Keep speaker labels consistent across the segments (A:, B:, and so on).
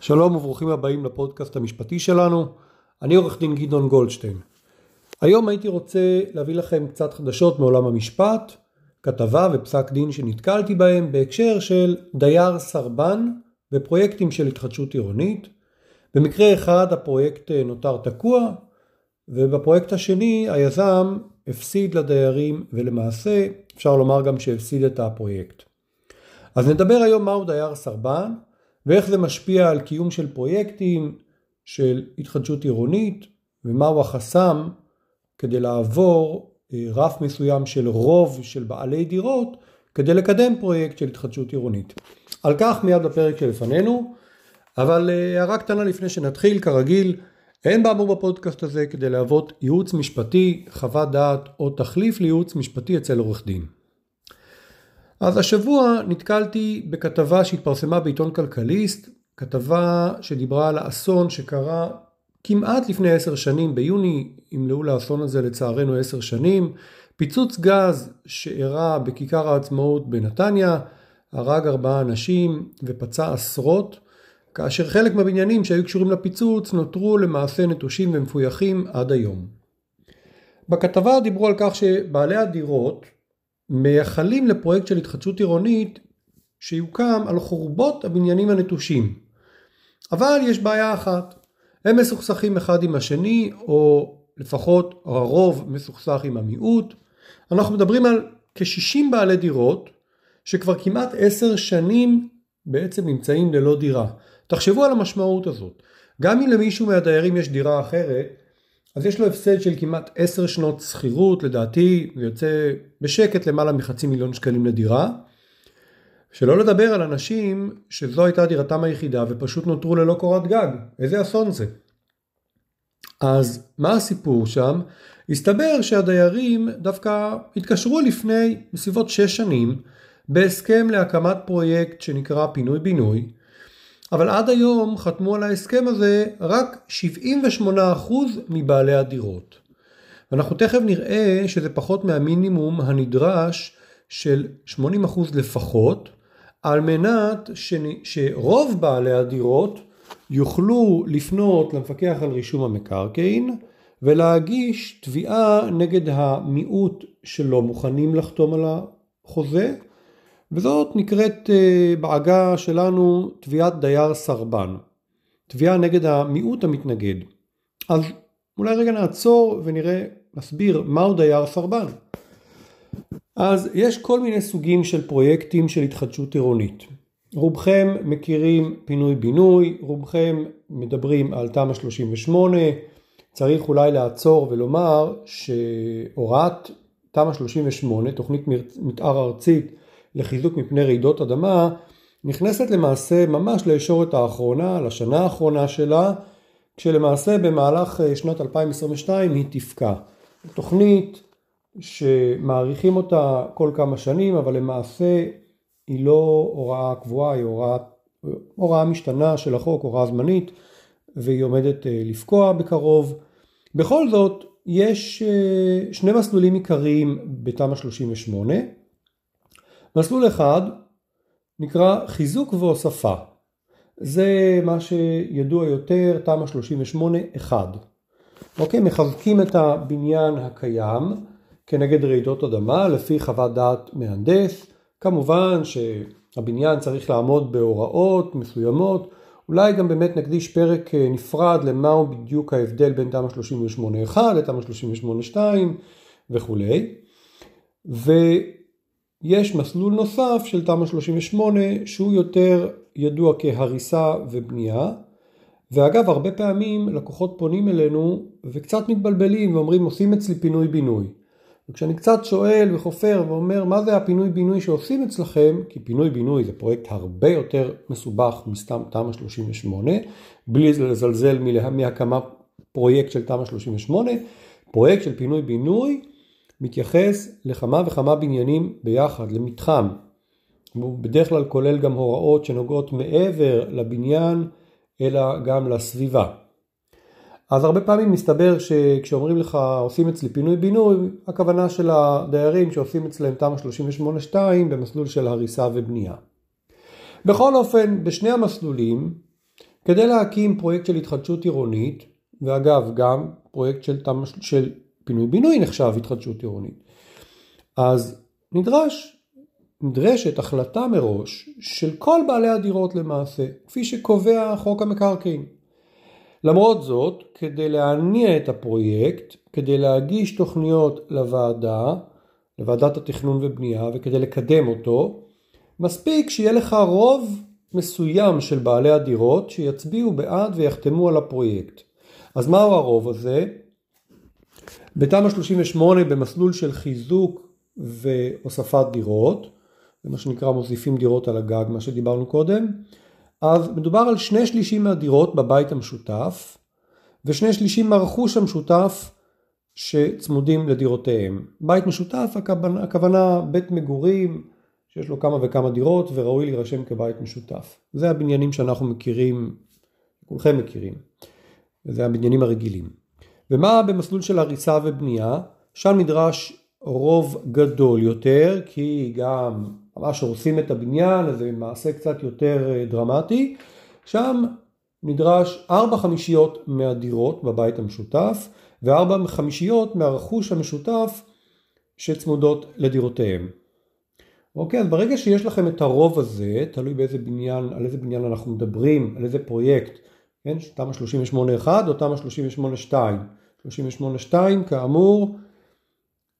A: שלום וברוכים הבאים לפודקאסט המשפטי שלנו. אני עורך דין גדעון גולדשטיין. היום הייתי רוצה להביא לכם קצת חדשות מעולם המשפט, כתבה ופסק דין שנתקלתי בהם בהקשר של דייר סרבן בפרויקטים של התחדשות עירונית. במקרה אחד הפרויקט נותר תקוע ובפרויקט השני היזם הפסיד לדיירים ולמעשה אפשר לומר גם שהפסיד את הפרויקט. אז נדבר היום מהו דייר סרבן ואיך זה משפיע על קיום של פרויקטים של התחדשות עירונית ומהו החסם כדי לעבור אה, רף מסוים של רוב של בעלי דירות כדי לקדם פרויקט של התחדשות עירונית. על כך מיד בפרק שלפנינו, אבל אה, הערה קטנה לפני שנתחיל, כרגיל, אין באמור בפודקאסט הזה כדי להוות ייעוץ משפטי, חוות דעת או תחליף לייעוץ משפטי אצל עורך דין. אז השבוע נתקלתי בכתבה שהתפרסמה בעיתון כלכליסט, כתבה שדיברה על האסון שקרה כמעט לפני עשר שנים, ביוני ימלאו לאסון הזה לצערנו עשר שנים, פיצוץ גז שאירע בכיכר העצמאות בנתניה, הרג ארבעה אנשים ופצע עשרות, כאשר חלק מהבניינים שהיו קשורים לפיצוץ נותרו למעשה נטושים ומפויחים עד היום. בכתבה דיברו על כך שבעלי הדירות מייחלים לפרויקט של התחדשות עירונית שיוקם על חורבות הבניינים הנטושים. אבל יש בעיה אחת, הם מסוכסכים אחד עם השני, או לפחות הרוב מסוכסך עם המיעוט. אנחנו מדברים על כ-60 בעלי דירות, שכבר כמעט עשר שנים בעצם נמצאים ללא דירה. תחשבו על המשמעות הזאת. גם אם למישהו מהדיירים יש דירה אחרת, אז יש לו הפסד של כמעט עשר שנות שכירות, לדעתי זה יוצא בשקט למעלה מחצי מיליון שקלים לדירה. שלא לדבר על אנשים שזו הייתה דירתם היחידה ופשוט נותרו ללא קורת גג. איזה אסון זה. אז מה הסיפור שם? הסתבר שהדיירים דווקא התקשרו לפני בסביבות שש שנים בהסכם להקמת פרויקט שנקרא פינוי בינוי אבל עד היום חתמו על ההסכם הזה רק 78% מבעלי הדירות. ואנחנו תכף נראה שזה פחות מהמינימום הנדרש של 80% לפחות, על מנת שרוב בעלי הדירות יוכלו לפנות למפקח על רישום המקרקעין ולהגיש תביעה נגד המיעוט שלא מוכנים לחתום על החוזה וזאת נקראת אה, בעגה שלנו תביעת דייר סרבן. תביעה נגד המיעוט המתנגד. אז אולי רגע נעצור ונראה, נסביר מהו דייר סרבן. אז יש כל מיני סוגים של פרויקטים של התחדשות עירונית. רובכם מכירים פינוי בינוי, רובכם מדברים על תמ"א 38, צריך אולי לעצור ולומר שהוראת תמ"א 38, תוכנית מתאר ארצית לחיזוק מפני רעידות אדמה נכנסת למעשה ממש לישורת האחרונה, לשנה האחרונה שלה, כשלמעשה במהלך אה, שנת 2022 היא תפקע. תוכנית שמעריכים אותה כל כמה שנים, אבל למעשה היא לא הוראה קבועה, היא הוראה, הוראה משתנה של החוק, הוראה זמנית, והיא עומדת אה, לפקוע בקרוב. בכל זאת, יש אה, שני מסלולים עיקריים בתמ"א 38. מסלול אחד נקרא חיזוק והוספה. זה מה שידוע יותר, תמ"א 38-1. אוקיי, מחזקים את הבניין הקיים כנגד רעידות אדמה לפי חוות דעת מהנדס. כמובן שהבניין צריך לעמוד בהוראות מסוימות. אולי גם באמת נקדיש פרק נפרד למהו בדיוק ההבדל בין תמ"א 38-1 לתמ"א 38-2 וכולי. ו... יש מסלול נוסף של תמ"א 38 שהוא יותר ידוע כהריסה ובנייה. ואגב הרבה פעמים לקוחות פונים אלינו וקצת מתבלבלים ואומרים עושים אצלי פינוי בינוי. וכשאני קצת שואל וחופר ואומר מה זה הפינוי בינוי שעושים אצלכם? כי פינוי בינוי זה פרויקט הרבה יותר מסובך מסתם תמ"א 38 בלי לזלזל מהקמה פרויקט של תמ"א 38 פרויקט של פינוי בינוי מתייחס לכמה וכמה בניינים ביחד, למתחם. הוא בדרך כלל כולל גם הוראות שנוגעות מעבר לבניין, אלא גם לסביבה. אז הרבה פעמים מסתבר שכשאומרים לך עושים אצלי פינוי בינוי, הכוונה של הדיירים שעושים אצלם תמ"א 38-2 במסלול של הריסה ובנייה. בכל אופן, בשני המסלולים כדי להקים פרויקט של התחדשות עירונית, ואגב גם פרויקט של, תמ"א, של פינוי בינוי נחשב התחדשות עירונית, אז נדרש, נדרשת החלטה מראש של כל בעלי הדירות למעשה, כפי שקובע חוק המקרקעין. למרות זאת, כדי להניע את הפרויקט, כדי להגיש תוכניות לוועדה, לוועדת התכנון ובנייה, וכדי לקדם אותו, מספיק שיהיה לך רוב מסוים של בעלי הדירות שיצביעו בעד ויחתמו על הפרויקט. אז מהו הרוב הזה? בתמ"א 38 במסלול של חיזוק והוספת דירות, זה מה שנקרא מוסיפים דירות על הגג, מה שדיברנו קודם, אז מדובר על שני שלישים מהדירות בבית המשותף ושני שלישים מהרכוש המשותף שצמודים לדירותיהם. בית משותף הכוונה, הכוונה בית מגורים שיש לו כמה וכמה דירות וראוי להירשם כבית משותף. זה הבניינים שאנחנו מכירים, כולכם מכירים, וזה הבניינים הרגילים. ומה במסלול של הריסה ובנייה? שם נדרש רוב גדול יותר, כי גם ממש הורסים את הבניין, זה מעשה קצת יותר אה, דרמטי. שם נדרש ארבע חמישיות מהדירות בבית המשותף, וארבע חמישיות מהרכוש המשותף שצמודות לדירותיהם. אוקיי, אז ברגע שיש לכם את הרוב הזה, תלוי באיזה בניין, על איזה בניין אנחנו מדברים, על איזה פרויקט, כן, תמ"א 38-1 או תמ"א 38-2. 38-2 כאמור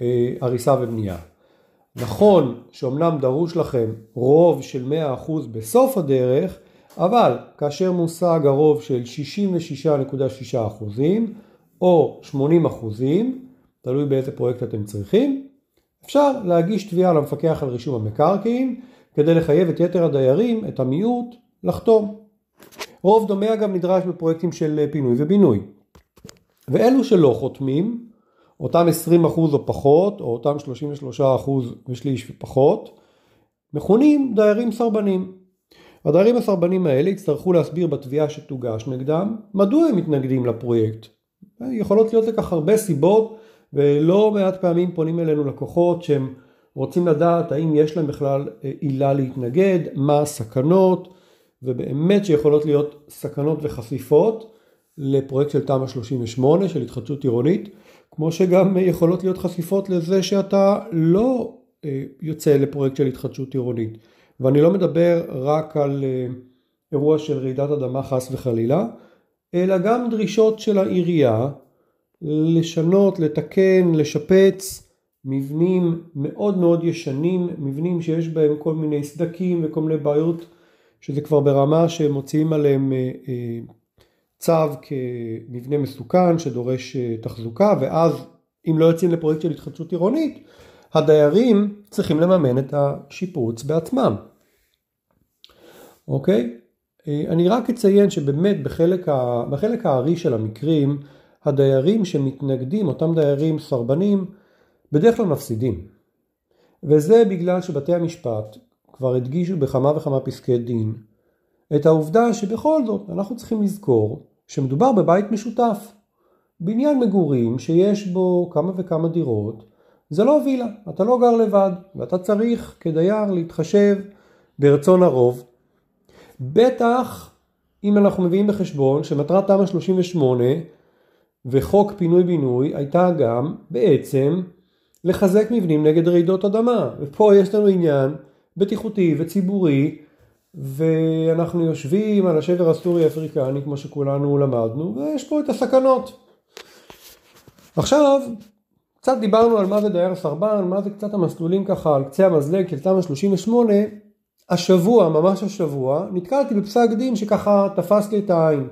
A: אה, הריסה ובנייה. נכון שאומנם דרוש לכם רוב של 100% בסוף הדרך, אבל כאשר מושג הרוב של 66.6% או 80%, תלוי באיזה פרויקט אתם צריכים, אפשר להגיש תביעה למפקח על רישום המקרקעין כדי לחייב את יתר הדיירים, את המיעוט, לחתום. רוב דומה אגב נדרש בפרויקטים של פינוי ובינוי. ואלו שלא חותמים, אותם 20% או פחות, או אותם 33% ושליש ופחות, מכונים דיירים סרבנים. הדיירים הסרבנים האלה יצטרכו להסביר בתביעה שתוגש נגדם מדוע הם מתנגדים לפרויקט. יכולות להיות לכך הרבה סיבות ולא מעט פעמים פונים אלינו לקוחות שהם רוצים לדעת האם יש להם בכלל אה, עילה להתנגד, מה הסכנות ובאמת שיכולות להיות סכנות וחשיפות לפרויקט של תמ"א 38 של התחדשות עירונית כמו שגם יכולות להיות חשיפות לזה שאתה לא אה, יוצא לפרויקט של התחדשות עירונית. ואני לא מדבר רק על אה, אירוע של רעידת אדמה חס וחלילה אלא גם דרישות של העירייה לשנות, לתקן, לשפץ מבנים מאוד מאוד ישנים, מבנים שיש בהם כל מיני סדקים וכל מיני בעיות שזה כבר ברמה שמוציאים עליהם אה, צו כמבנה מסוכן שדורש אה, תחזוקה ואז אם לא יוצאים לפרויקט של התחדשות עירונית הדיירים צריכים לממן את השיפוץ בעצמם. אוקיי? אני רק אציין שבאמת בחלק, ה... בחלק הארי של המקרים הדיירים שמתנגדים, אותם דיירים סרבנים, בדרך כלל מפסידים. וזה בגלל שבתי המשפט כבר הדגישו בכמה וכמה פסקי דין את העובדה שבכל זאת אנחנו צריכים לזכור שמדובר בבית משותף. בניין מגורים שיש בו כמה וכמה דירות זה לא וילה, אתה לא גר לבד ואתה צריך כדייר להתחשב ברצון הרוב. בטח אם אנחנו מביאים בחשבון שמטרת תמ"א 38 וחוק פינוי בינוי הייתה גם בעצם לחזק מבנים נגד רעידות אדמה. ופה יש לנו עניין בטיחותי וציבורי ואנחנו יושבים על השבר הסורי אפריקני כמו שכולנו למדנו ויש פה את הסכנות. עכשיו קצת דיברנו על מה זה דייר סרבן, מה זה קצת המסלולים ככה על קצה המזלג של תמ"א 38 השבוע, ממש השבוע, נתקלתי בפסק דין שככה תפס לי את העין.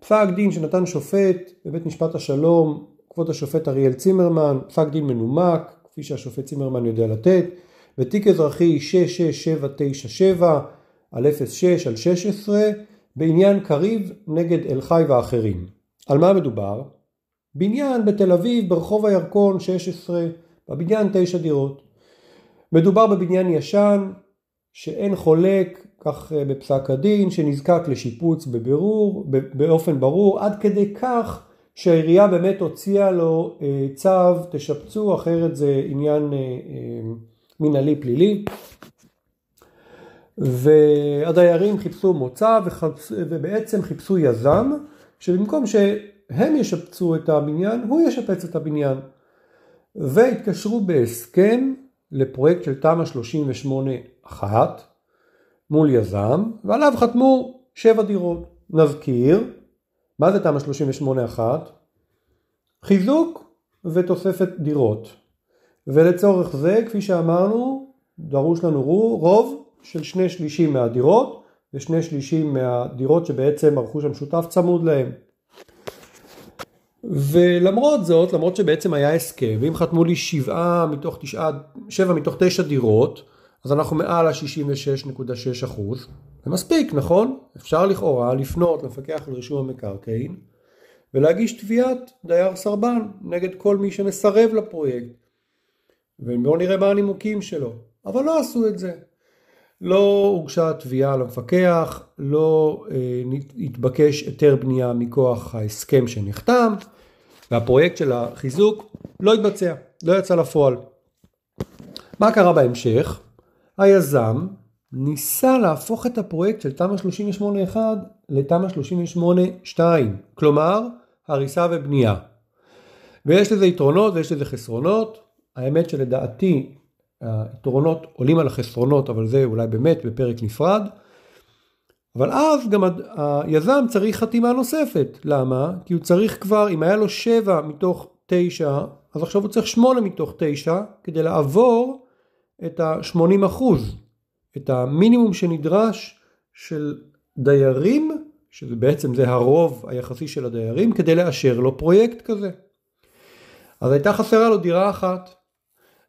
A: פסק דין שנתן שופט בבית משפט השלום, כבוד השופט אריאל צימרמן, פסק דין מנומק, כפי שהשופט צימרמן יודע לתת, בתיק אזרחי 66797 על 06 על 16 בעניין קריב נגד אל חי ואחרים. על מה מדובר? בניין בתל אביב ברחוב הירקון 16, בבניין 9 דירות. מדובר בבניין ישן שאין חולק כך אה, בפסק הדין, שנזקק לשיפוץ בבירור, באופן ברור, עד כדי כך שהעירייה באמת הוציאה לו אה, צו, תשפצו, אחרת זה עניין אה, מנהלי פלילי. והדיירים חיפשו מוצא וחפש, ובעצם חיפשו יזם שבמקום שהם ישפצו את הבניין, הוא ישפץ את הבניין. והתקשרו בהסכם לפרויקט של תמ"א 38-1 מול יזם, ועליו חתמו שבע דירות. נזכיר, מה זה תמ"א 38-1? חיזוק ותוספת דירות. ולצורך זה, כפי שאמרנו, דרוש לנו רוב של שני שלישים מהדירות ושני שלישים מהדירות שבעצם הרכוש המשותף צמוד להם. ולמרות זאת, למרות שבעצם היה הסכם, ואם חתמו לי שבעה מתוך תשעה, שבע מתוך תשע דירות, אז אנחנו מעל ה-66.6 אחוז. זה מספיק, נכון? אפשר לכאורה לפנות למפקח על רישום המקרקעין ולהגיש תביעת דייר סרבן נגד כל מי שמסרב לפרויקט. ובואו נראה מה הנימוקים שלו. אבל לא עשו את זה. לא הוגשה תביעה למפקח, לא אה, התבקש היתר בנייה מכוח ההסכם שנחתם, והפרויקט של החיזוק לא התבצע, לא יצא לפועל. מה קרה בהמשך? היזם ניסה להפוך את הפרויקט של תמ"א 38-1 לתמ"א 38-2, כלומר הריסה ובנייה. ויש לזה יתרונות ויש לזה חסרונות. האמת שלדעתי היתרונות עולים על החסרונות, אבל זה אולי באמת בפרק נפרד. אבל אז גם היזם צריך חתימה נוספת. למה? כי הוא צריך כבר, אם היה לו 7 מתוך 9, אז עכשיו הוא צריך 8 מתוך 9 כדי לעבור את ה-80 אחוז, את המינימום שנדרש של דיירים, שבעצם זה הרוב היחסי של הדיירים, כדי לאשר לו פרויקט כזה. אז הייתה חסרה לו דירה אחת.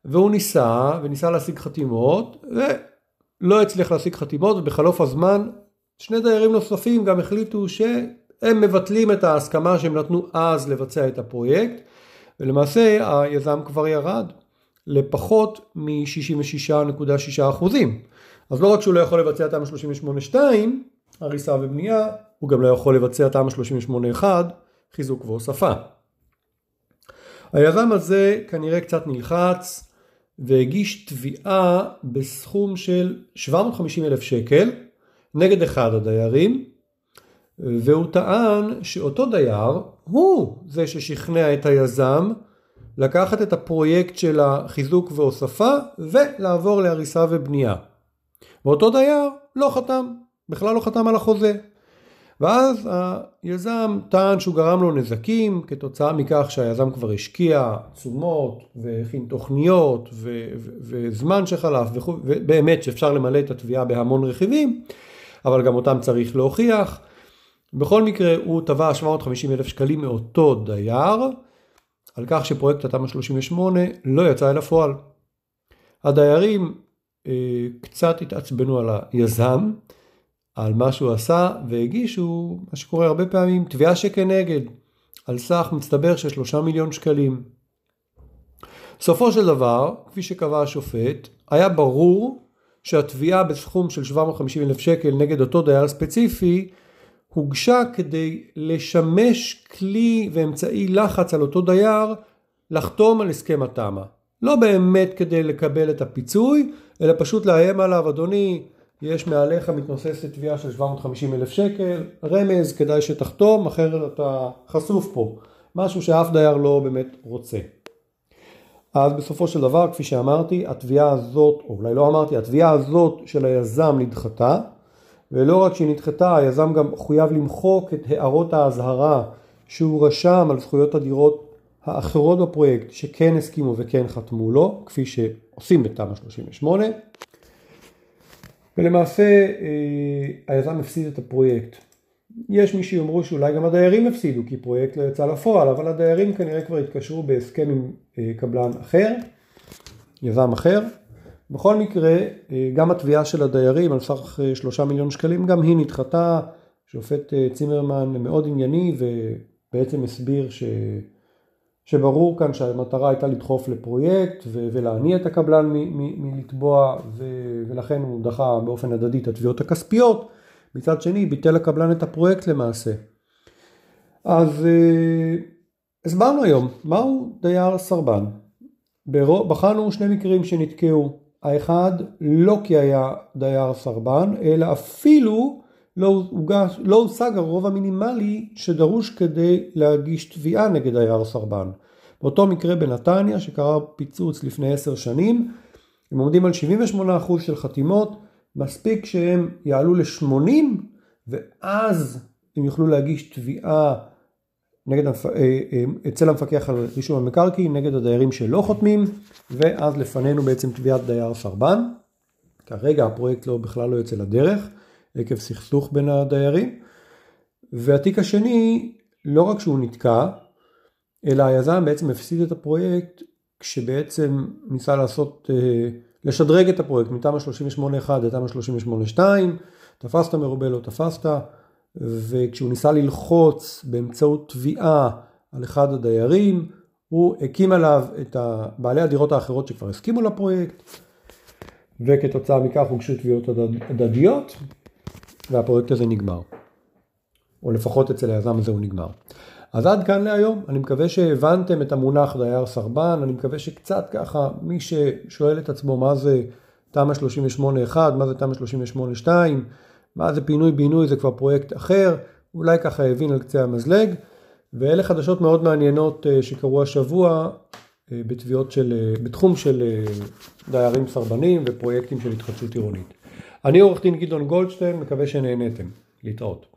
A: והוא ניסה, וניסה להשיג חתימות, ולא הצליח להשיג חתימות, ובחלוף הזמן שני דיירים נוספים גם החליטו שהם מבטלים את ההסכמה שהם נתנו אז לבצע את הפרויקט, ולמעשה היזם כבר ירד לפחות מ-66.6 אחוזים. אז לא רק שהוא לא יכול לבצע תמ"א 38-2, הריסה ובנייה, הוא גם לא יכול לבצע תמ"א 38-1, חיזוק והוספה. היזם הזה כנראה קצת נלחץ, והגיש תביעה בסכום של 750 אלף שקל נגד אחד הדיירים והוא טען שאותו דייר הוא זה ששכנע את היזם לקחת את הפרויקט של החיזוק והוספה ולעבור להריסה ובנייה. ואותו דייר לא חתם, בכלל לא חתם על החוזה. ואז היזם טען שהוא גרם לו נזקים כתוצאה מכך שהיזם כבר השקיע תשומות והכין תוכניות ו- ו- וזמן שחלף ובאמת שאפשר למלא את התביעה בהמון רכיבים אבל גם אותם צריך להוכיח. בכל מקרה הוא תבע 750 אלף שקלים מאותו דייר על כך שפרויקט התמ"א 38 לא יצא אל הפועל. הדיירים אה, קצת התעצבנו על היזם על מה שהוא עשה והגישו מה שקורה הרבה פעמים תביעה שכנגד על סך מצטבר של שלושה מיליון שקלים. סופו של דבר, כפי שקבע השופט, היה ברור שהתביעה בסכום של 750 אלף שקל נגד אותו דייר ספציפי הוגשה כדי לשמש כלי ואמצעי לחץ על אותו דייר לחתום על הסכם התמ"א. לא באמת כדי לקבל את הפיצוי, אלא פשוט לאיים עליו, אדוני, יש מעליך מתנוססת תביעה של 750 אלף שקל, רמז כדאי שתחתום אחרת אתה חשוף פה, משהו שאף דייר לא באמת רוצה. אז בסופו של דבר כפי שאמרתי התביעה הזאת, או אולי לא אמרתי, התביעה הזאת של היזם נדחתה. ולא רק שהיא נדחתה היזם גם חויב למחוק את הערות האזהרה שהוא רשם על זכויות הדירות האחרות בפרויקט שכן הסכימו וכן חתמו לו כפי שעושים בתמ"א 38 ולמעשה אה, היזם הפסיד את הפרויקט. יש מי שיאמרו שאולי גם הדיירים הפסידו כי פרויקט לא יצא לפועל, אבל הדיירים כנראה כבר התקשרו בהסכם עם אה, קבלן אחר, יזם אחר. בכל מקרה, אה, גם התביעה של הדיירים על סך שלושה מיליון שקלים, גם היא נדחתה. שופט צימרמן מאוד ענייני ובעצם הסביר ש... שברור כאן שהמטרה הייתה לדחוף לפרויקט ולהניע את הקבלן מלתבוע ולכן הוא דחה באופן הדדי את התביעות הכספיות. מצד שני ביטל הקבלן את הפרויקט למעשה. אז אה, הסברנו היום מהו דייר סרבן. בחנו שני מקרים שנתקעו. האחד, לא כי היה דייר סרבן, אלא אפילו לא, הוגש, לא הושג הרוב המינימלי שדרוש כדי להגיש תביעה נגד דייר סרבן. באותו מקרה בנתניה שקרה פיצוץ לפני עשר שנים, הם עומדים על 78% של חתימות, מספיק שהם יעלו ל-80 ואז הם יוכלו להגיש תביעה נגד, אה, אה, אצל המפקח על רישום המקרקעין נגד הדיירים שלא חותמים ואז לפנינו בעצם תביעת דייר סרבן. כרגע הפרויקט לא, בכלל לא יוצא לדרך עקב סכסוך בין הדיירים. והתיק השני לא רק שהוא נתקע אלא היזם בעצם הפסיד את הפרויקט כשבעצם ניסה לעשות, אה, לשדרג את הפרויקט מתמ"א 38-1 לתמ"א 38-2, תפסת מרובה לא תפסת, וכשהוא ניסה ללחוץ באמצעות תביעה על אחד הדיירים, הוא הקים עליו את בעלי הדירות האחרות שכבר הסכימו לפרויקט, וכתוצאה מכך הוגשו תביעות הדדיות, והפרויקט הזה נגמר. או לפחות אצל היזם הזה הוא נגמר. אז עד כאן להיום, אני מקווה שהבנתם את המונח דייר סרבן, אני מקווה שקצת ככה מי ששואל את עצמו מה זה תמ"א 38-1, מה זה תמ"א 38-2, מה זה פינוי בינוי זה כבר פרויקט אחר, אולי ככה הבין על קצה המזלג, ואלה חדשות מאוד מעניינות אה, שקרו השבוע אה, בתביעות של, אה, בתחום של דיירים סרבנים ופרויקטים של התחדשות עירונית. אני עורך דין גדעון גולדשטיין, מקווה שנהניתם. להתראות.